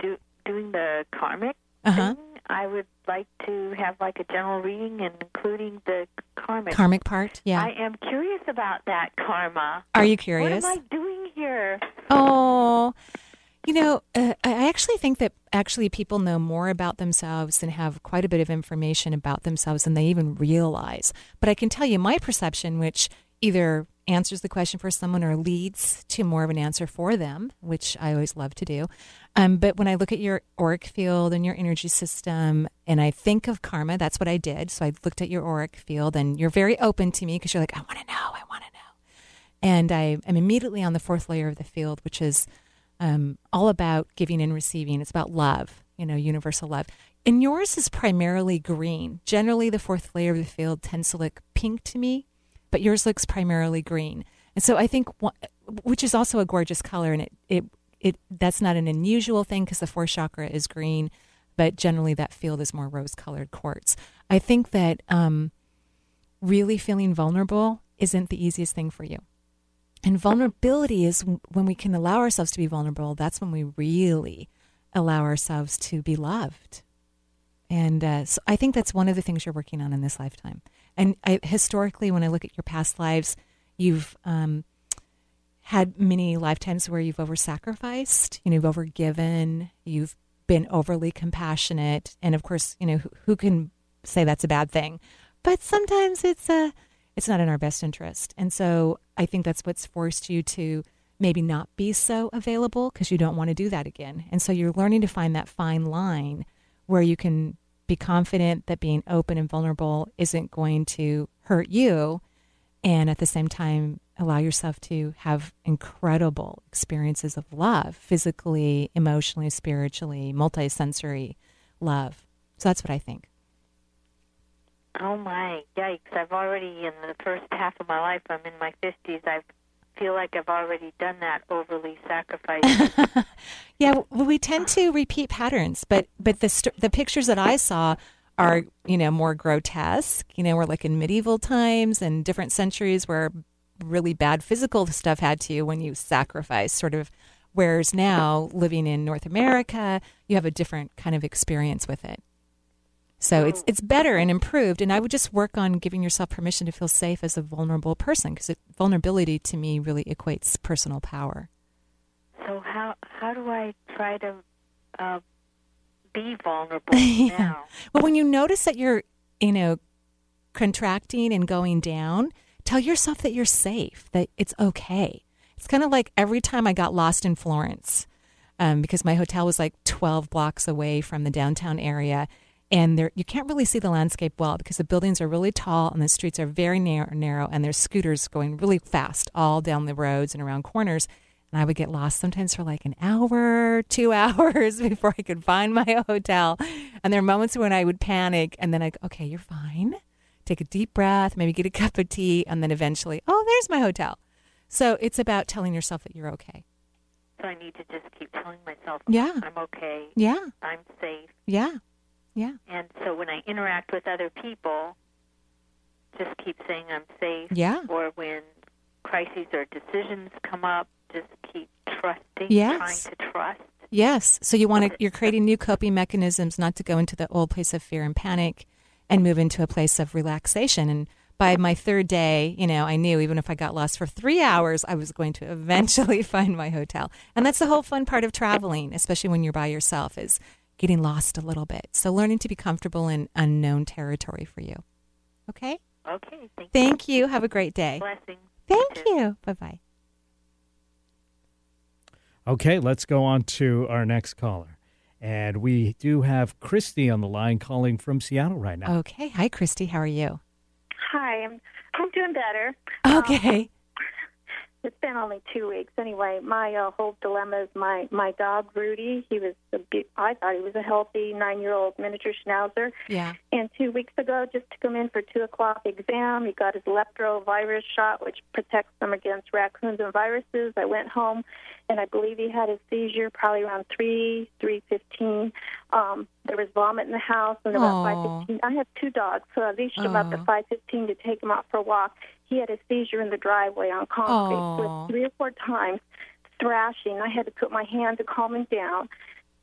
do, doing the karmic Uh-huh. thing, I would like to have like a general reading and including the karmic. Karmic part? Yeah. I am curious about that karma. Are you curious? What am I doing here? Oh, You know, uh, I actually think that actually people know more about themselves and have quite a bit of information about themselves than they even realize. But I can tell you my perception, which either answers the question for someone or leads to more of an answer for them, which I always love to do. Um, but when I look at your auric field and your energy system, and I think of karma, that's what I did. So I looked at your auric field, and you're very open to me because you're like, I want to know, I want to know. And I am immediately on the fourth layer of the field, which is um, all about giving and receiving. It's about love, you know, universal love. And yours is primarily green. Generally, the fourth layer of the field tends to look pink to me, but yours looks primarily green. And so I think, which is also a gorgeous color, and it, it it that's not an unusual thing because the fourth chakra is green, but generally that field is more rose colored quartz. I think that um, really feeling vulnerable isn't the easiest thing for you. And vulnerability is when we can allow ourselves to be vulnerable, that's when we really allow ourselves to be loved. And uh, so I think that's one of the things you're working on in this lifetime. And I, historically, when I look at your past lives, you've um, had many lifetimes where you've over sacrificed, you know, you've over given, you've been overly compassionate. And of course, you know, who, who can say that's a bad thing? But sometimes it's a, it's not in our best interest. And so I think that's what's forced you to maybe not be so available because you don't want to do that again. And so you're learning to find that fine line where you can be confident that being open and vulnerable isn't going to hurt you and at the same time allow yourself to have incredible experiences of love physically emotionally spiritually multisensory love. So that's what i think. Oh my yikes. I've already in the first half of my life i'm in my 50s i feel like i've already done that overly sacrificed [laughs] yeah well, we tend to repeat patterns but but the st- the pictures that i saw are you know more grotesque. You know we're like in medieval times and different centuries where really bad physical stuff had to when you sacrifice sort of whereas now living in north america you have a different kind of experience with it so it's it's better and improved and i would just work on giving yourself permission to feel safe as a vulnerable person because vulnerability to me really equates personal power so how how do i try to uh, be [laughs] vulnerable yeah. now. Well, when you notice that you're, you know, contracting and going down, tell yourself that you're safe, that it's okay. It's kind of like every time I got lost in Florence, um, because my hotel was like 12 blocks away from the downtown area. And there, you can't really see the landscape well because the buildings are really tall and the streets are very narrow, narrow and there's scooters going really fast all down the roads and around corners and I would get lost sometimes for like an hour, two [laughs] hours before I could find my [laughs] hotel. And there are moments when I would panic, and then I go, okay, you're fine. Take a deep breath, maybe get a [laughs] cup of tea, and then eventually, oh, there's my hotel. So it's about telling yourself that you're okay. So I need to just keep telling myself, yeah, I'm okay. Yeah, I'm safe. Yeah, yeah. And so when I interact with other people, just keep saying I'm safe. Yeah. Or when crises or decisions come up, just keep trusting, yes. trying to trust. Yes. So you want to you're creating new coping mechanisms not to go into the old place of fear and panic and move into a place of relaxation and by my third day, you know, I knew even if I got lost for 3 hours, I was going to eventually [laughs] find my hotel. And that's the whole fun part of traveling, especially when you're by yourself is getting lost a little bit. So learning to be comfortable in unknown territory for you. Okay? Okay. Thank, thank you. you. Have a great day. Blessings. Thank you. Bye-bye. Okay, let's go on to our next caller. And we do have Christy on the line calling from Seattle right now. Okay. Hi, Christy. How are you? Hi. I'm, I'm doing better. Okay. Um, it's been only two weeks anyway. My uh, whole dilemma is my my dog Rudy. He was a be- I thought he was a healthy nine year old miniature schnauzer. Yeah. And two weeks ago, just took him in for two o'clock exam. He got his lepto virus shot, which protects them against raccoons and viruses. I went home, and I believe he had a seizure probably around three three fifteen. Um, there was vomit in the house, and about five fifteen. I have two dogs, so I reached him up at five fifteen to take him out for a walk he had a seizure in the driveway on concrete. So three or four times thrashing. I had to put my hand to calm him down.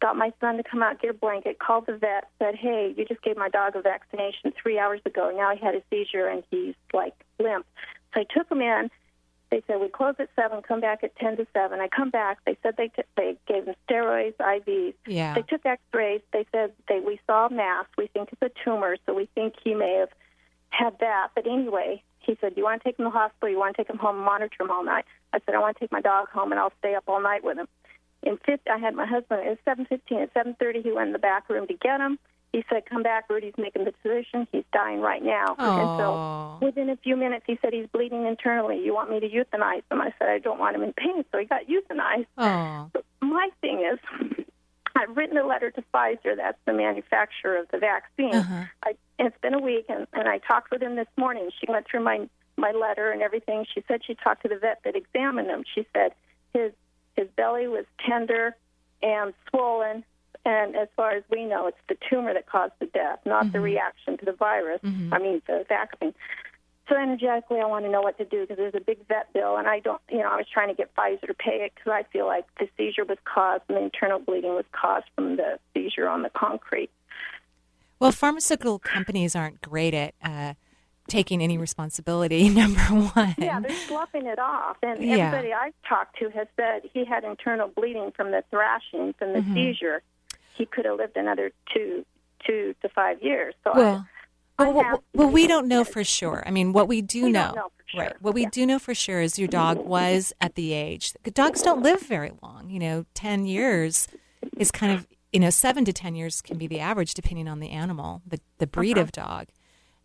Got my son to come out, get a blanket, called the vet, said, Hey, you just gave my dog a vaccination three hours ago. Now he had a seizure and he's like limp. So I took him in, They said we close at seven, come back at ten to seven. I come back. They said they t- they gave him steroids, IVs. Yeah. They took X-rays. They said they we saw a mass. We think it's a tumor, so we think he may have had that. But anyway, he said, "Do you want to take him to the hospital? You want to take him home and monitor him all night?" I said, "I want to take my dog home, and I'll stay up all night with him." In fifth, I had my husband. It was seven fifteen. At seven thirty, he went in the back room to get him. He said, "Come back, Rudy's making the decision. He's dying right now." And so, within a few minutes, he said he's bleeding internally. You want me to euthanize him? I said, "I don't want him in pain." So he got euthanized. But my thing is, I've written a letter to Pfizer, that's the manufacturer of the vaccine. Uh-huh. I, it's been a week, and, and I talked with him this morning. She went through my my letter and everything. She said she talked to the vet that examined him. She said his his belly was tender and swollen, and as far as we know, it's the tumor that caused the death, not the reaction to the virus. Mhm. I mean, the vaccine. So energetically, I want to know what to do because there's a big vet bill, and I don't, you know, I was trying to get Pfizer to pay it because I feel like the seizure was caused and the internal bleeding was caused from the seizure on the concrete. Well, pharmaceutical companies aren't great at uh, taking any responsibility. [laughs] Number one. Yeah, they're sloughing it off, and Yeah. everybody I've talked to has said he had internal bleeding from the thrashing, from the Mhm. seizure. He could have lived another two, two to five years. So Well, I, well, well, well, we don't know for sure. I mean, what we do We know, know for right? What we do know for sure is your dog was at the age. Dogs don't live very long. You know, ten years is kind of you know seven to ten years can be the average depending on the animal, the the breed Uh-huh. of dog.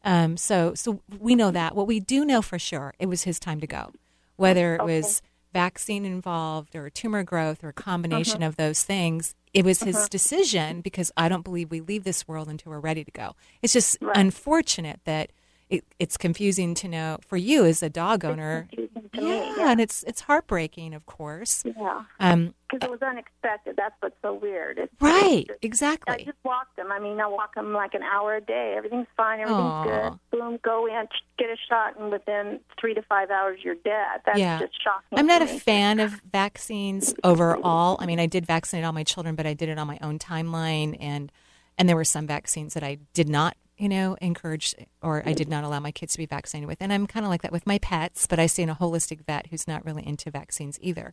Um, so so we know that. What we do know for sure, it was his time to go. Whether it Okay. was vaccine involved or tumor growth or a combination Uh-huh. of those things, it was his Uh-huh. decision because I don't believe we leave this world until we're ready to go. It's just Right. unfortunate that it, it's confusing to know for you as a dog owner. yeah, me, yeah. and it's it's heartbreaking, of course. Yeah. Um, Because it was unexpected. That's what's so weird. It's, Right, it's- exactly. I just walk them. I mean, I walk them like an hour a day. Everything's fine. Everything's Aw. good. Boom, go in, get a shot, and within three to five hours, you're dead. That's yeah. just shocking. I'm not a fan of vaccines overall. I mean, I did vaccinate all my children, but I did it on my own timeline, and and there were some vaccines that I did not, you know, encourage or I did not allow my kids to be vaccinated with. And I'm kind of like that with my pets, but I see in a holistic vet who's not really into vaccines either.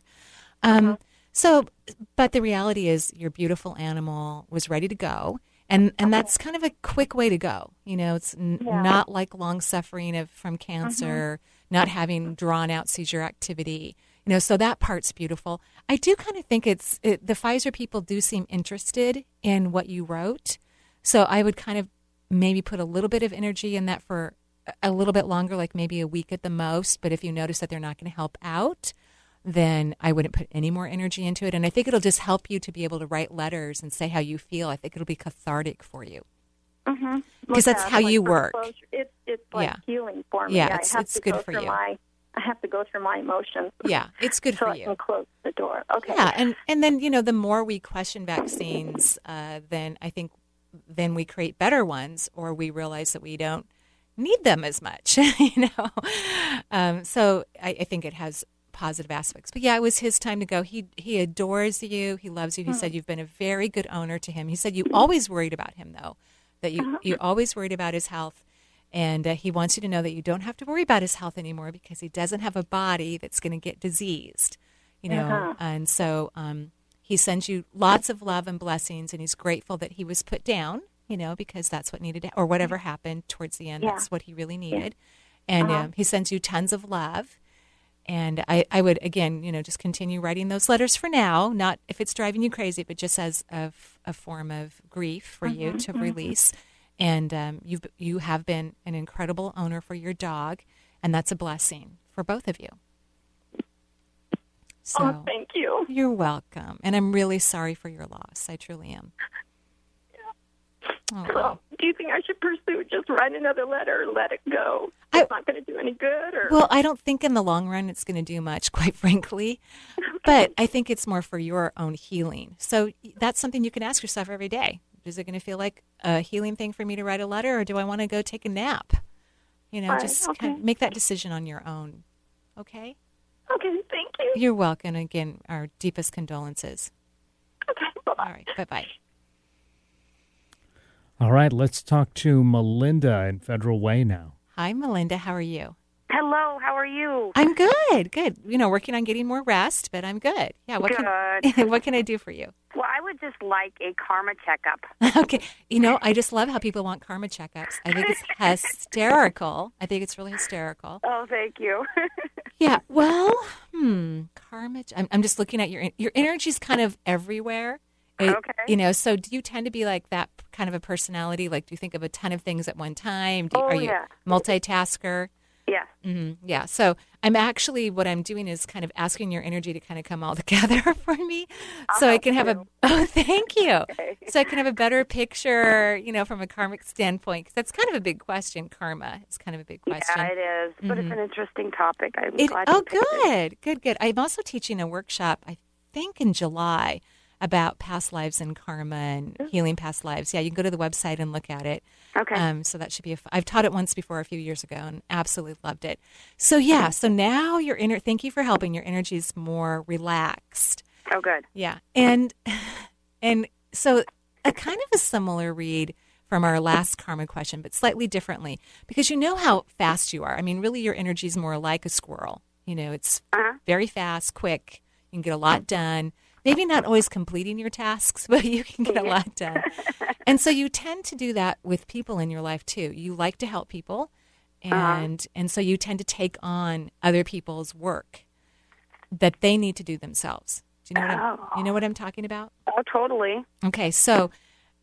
Um, So, but the reality is, your beautiful animal was ready to go. And, and that's kind of a quick way to go. You know, it's n- Yeah. not like long suffering of from cancer, not having drawn out seizure activity. You know, so that part's beautiful. I do kind of think it's it, the Pfizer people do seem interested in what you wrote. So I would kind of maybe put a little bit of energy in that for a- little bit longer, like maybe a week at the most. But if you notice that they're not going to help out, then I wouldn't put any more energy into it. And I think it'll just help you to be able to write letters and say how you feel. I think it'll be cathartic for you. Mm-hmm. 'Cause that's how you work. It's it's like Yeah. healing for me. Yeah, I it's- have it's to good go for you. My, I have to go through my emotions. Yeah, it's good [laughs] so for I you. can close the door. Okay. Yeah, and and then you know the more we question vaccines, uh, then I think then we create better ones, or we realize that we don't need them as much. [laughs] you know, um, so I, I think it has positive aspects. But yeah, it was his time to go. He he adores you. He loves you. He Hmm. said you've been a very good owner to him. He said you always worried about him though, that you Uh-huh. you always worried about his health. And uh, he wants you to know that you don't have to worry about his health anymore because he doesn't have a body that's going to get diseased, you know. Uh-huh. And so um, he sends you lots of love and blessings, and he's grateful that he was put down, you know, because that's what needed, or whatever happened towards the end. Yeah. That's what he really needed. And Uh-huh. um, he sends you tons of love. And I, I would again, you know, just continue writing those letters for now. Not if it's driving you crazy, but just as a, a form of grief for you Mhm, to mhm. release. And um, you've you have been an incredible owner for your dog, and that's a blessing for both of you. So oh, thank you. you're welcome, and I'm really sorry for your loss. I truly am. Oh, So, do you think I should pursue just write another letter or let it go? It's not going to do any good, or Well, I don't think in the long run it's going to do much, [laughs] quite frankly. But I think it's more for your own healing. So that's something you can ask yourself every day. Is it going to feel like a healing thing for me to write a letter, or do I want to go take a nap? You know, Right, just okay. kind of make that decision on your own. Okay? Okay, thank you. You're welcome. Again, our deepest condolences. Okay, bye All right. Bye bye. All right, let's talk to Melinda in Federal Way now. Hi, Melinda. How are you? Hello, how are you? I'm good, good. You know, working on getting more rest, but I'm good. Yeah, what Good. can [laughs] what can I do for you? Well, I would just like a karma checkup. [laughs] okay, you know, I just love how people want karma checkups. I think it's [laughs] hysterical. I think it's really hysterical. Oh, thank you. [laughs] Yeah. Well, hmm, karma. I'm, I'm just looking at your your energy's kind of everywhere. It- Okay. You know, so do you tend to be like that kind of a personality? Like, do you think of a ton of things at one time? Do Oh, are you yeah. multitasker? Yeah. hmm Yeah. So I'm actually what I'm doing is kind of asking your energy to kind of come all [laughs] together for me, so I can have a. [laughs] Oh, thank you. [laughs] So I can have a better picture, you know, from a karmic standpoint, because that's kind of a big question. Karma is kind of a big question. Yeah, it is. But it's Mhm. an interesting topic. I'm It- glad oh, you picked it. good, good, good. I'm also teaching a workshop, I think in July, about past lives and karma and healing past lives. Yeah, you can go to the website and look at it. Okay. Um, so that should be. A f- I've taught it once before a few years ago and absolutely loved it. So yeah, so now your inner. Thank you for helping. Your energy is more relaxed. Oh, good. Yeah, and [sighs] and so a kind of a similar read from our last karma question, but slightly differently because you know how fast you are. I mean, really, your energy is more like a squirrel. You know, it's very fast, quick. You can get a lot done. Maybe not always completing your tasks, [laughs] but you can get a lot done. [laughs] and so you tend to do that with people in your life too. You like to help people, and and so you tend to take on other people's work that they need to do themselves. Do you know what I'm, you know what I'm talking about? Oh, totally. Okay, so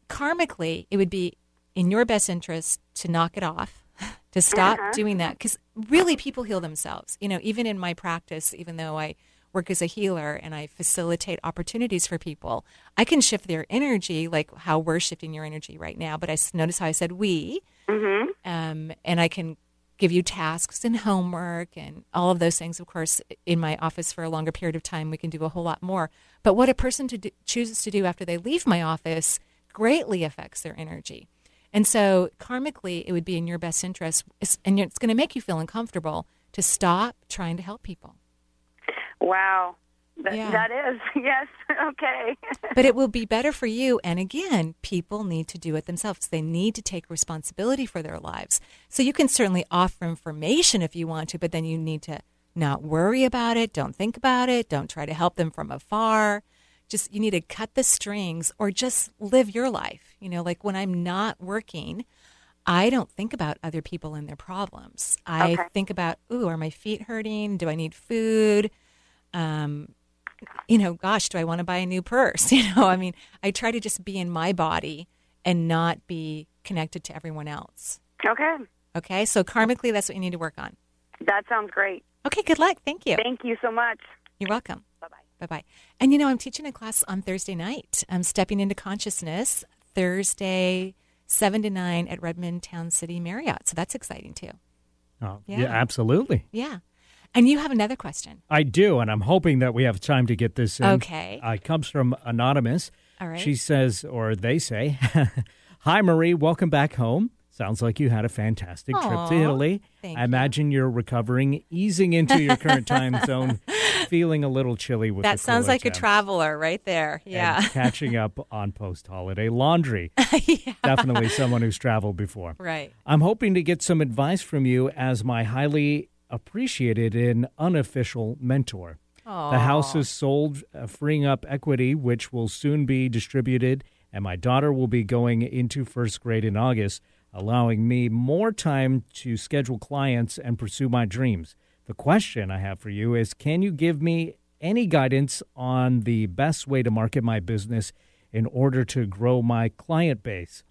karmically, it would be in your best interest to knock it off, [laughs] to stop Uh-huh. doing that, because really people heal themselves. You know, even in my practice, even though I work as a healer and I facilitate opportunities for people, I can shift their energy, like how we're shifting your energy right now. But I notice how I said we, Mm-hmm. um, and I can give you tasks and homework and all of those things. Of course, in my office for a longer period of time, we can do a whole lot more. But what a person to do, chooses to do after they leave my office greatly affects their energy. And so, karmically, it would be in your best interest, and it's going to make you feel uncomfortable to stop trying to help people. Wow. Th- Yeah. That is. [laughs] Yes. Okay. [laughs] but it will be better for you. And again, people need to do it themselves. They need to take responsibility for their lives. So you can certainly offer information if you want to, but then you need to not worry about it. Don't think about it. Don't try to help them from afar. Just you need to cut the strings or just live your life. You know, like when I'm not working, I don't think about other people and their problems. I Okay. think about, ooh, are my feet hurting? Do I need food? Um, you know, gosh, do I want to buy a new purse? [laughs] You know, I mean, I try to just be in my body and not be connected to everyone else. Okay. Okay, so karmically, that's what you need to work on. That sounds great. Okay, good luck. Thank you. Thank you so much. You're welcome. Bye bye. Bye bye. And you know, I'm teaching a class on Thursday night. I'm stepping into consciousness Thursday, 7 to 9 at Redmond Town City Marriott. So that's exciting too. Oh, Yeah. yeah, absolutely. Yeah. And you have another question. I do, and I'm hoping that we have time to get this in. Okay. Uh, it comes from Anonymous. All right. She says, or they say, [laughs] Hi, Marie. Welcome back home. Sounds like you had a fantastic trip to Italy. I imagine you're recovering, easing into your current time [laughs] zone, feeling a little chilly with that sounds like a traveler right there. Yeah. [laughs] catching up on post holiday laundry. Definitely someone who's traveled before. Right. I'm hoping to get some advice from you as my highly appreciated an unofficial mentor. The house is sold, uh, freeing up equity, which will soon be distributed, and my daughter will be going into first grade in August, allowing me more time to schedule clients and pursue my dreams. The question I have for you is Can you give me any guidance on the best way to market my business in order to grow my client base?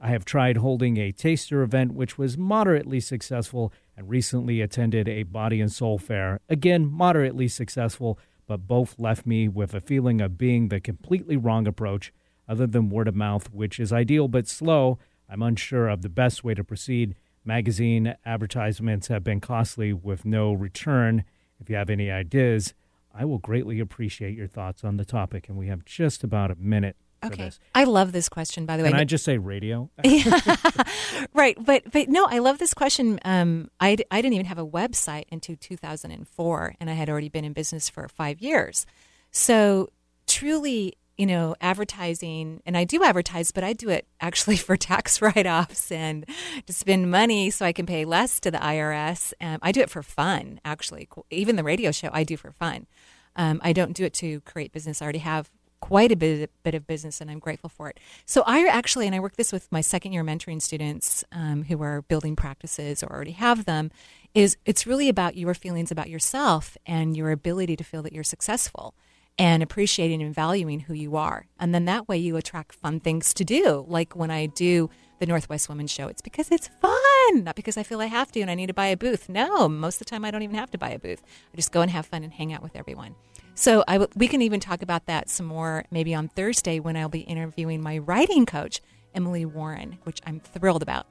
I have tried holding a taster event, which was moderately successful, and recently attended a body and soul fair. Again, moderately successful, but both left me with a feeling of being the completely wrong approach, other than word of mouth, which is ideal but slow. I'm unsure of the best way to proceed. Magazine advertisements have been costly with no return. If you have any ideas, I will greatly appreciate your thoughts on the topic, and we have just about a minute Okay. I love this question, by the way. Can I just say radio? [laughs] right, but but no, I love this question. Um, I I didn't even have a website until 2004, and I had already been in business for five years. So truly, you know, advertising, and I do advertise, but I do it actually [laughs] for tax [laughs] write offs and to spend money so I can pay less to the IRS. Um, I do it for fun, actually. Even the radio show, I do for fun. Um, I don't do it to create business. I already have quite a bit, bit of business and I'm grateful for it. So I actually, and I work this with my second year mentoring students um, who are building practices or already have them, is it's really about your feelings about yourself and your ability to feel that you're successful and appreciating and valuing who you are. And then that way you attract fun things to do. Like when I do the Northwest Women's Show, it's because it's fun, not because I feel I have to and I need to buy a booth. No, most of the time I don't even have to buy a booth. I just go and have fun and hang out with everyone. So I w- we can even talk about that some more maybe on Thursday when I'll be interviewing my writing coach, Emily Warren, which I'm thrilled about.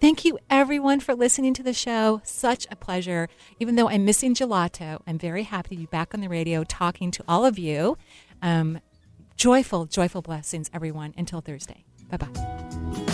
Thank you, everyone, for listening to the show. Such a pleasure. Even though I'm missing gelato, I'm very happy to be back on the radio talking to all of you. Um, joyful, joyful blessings, everyone. Until Thursday. Bye bye.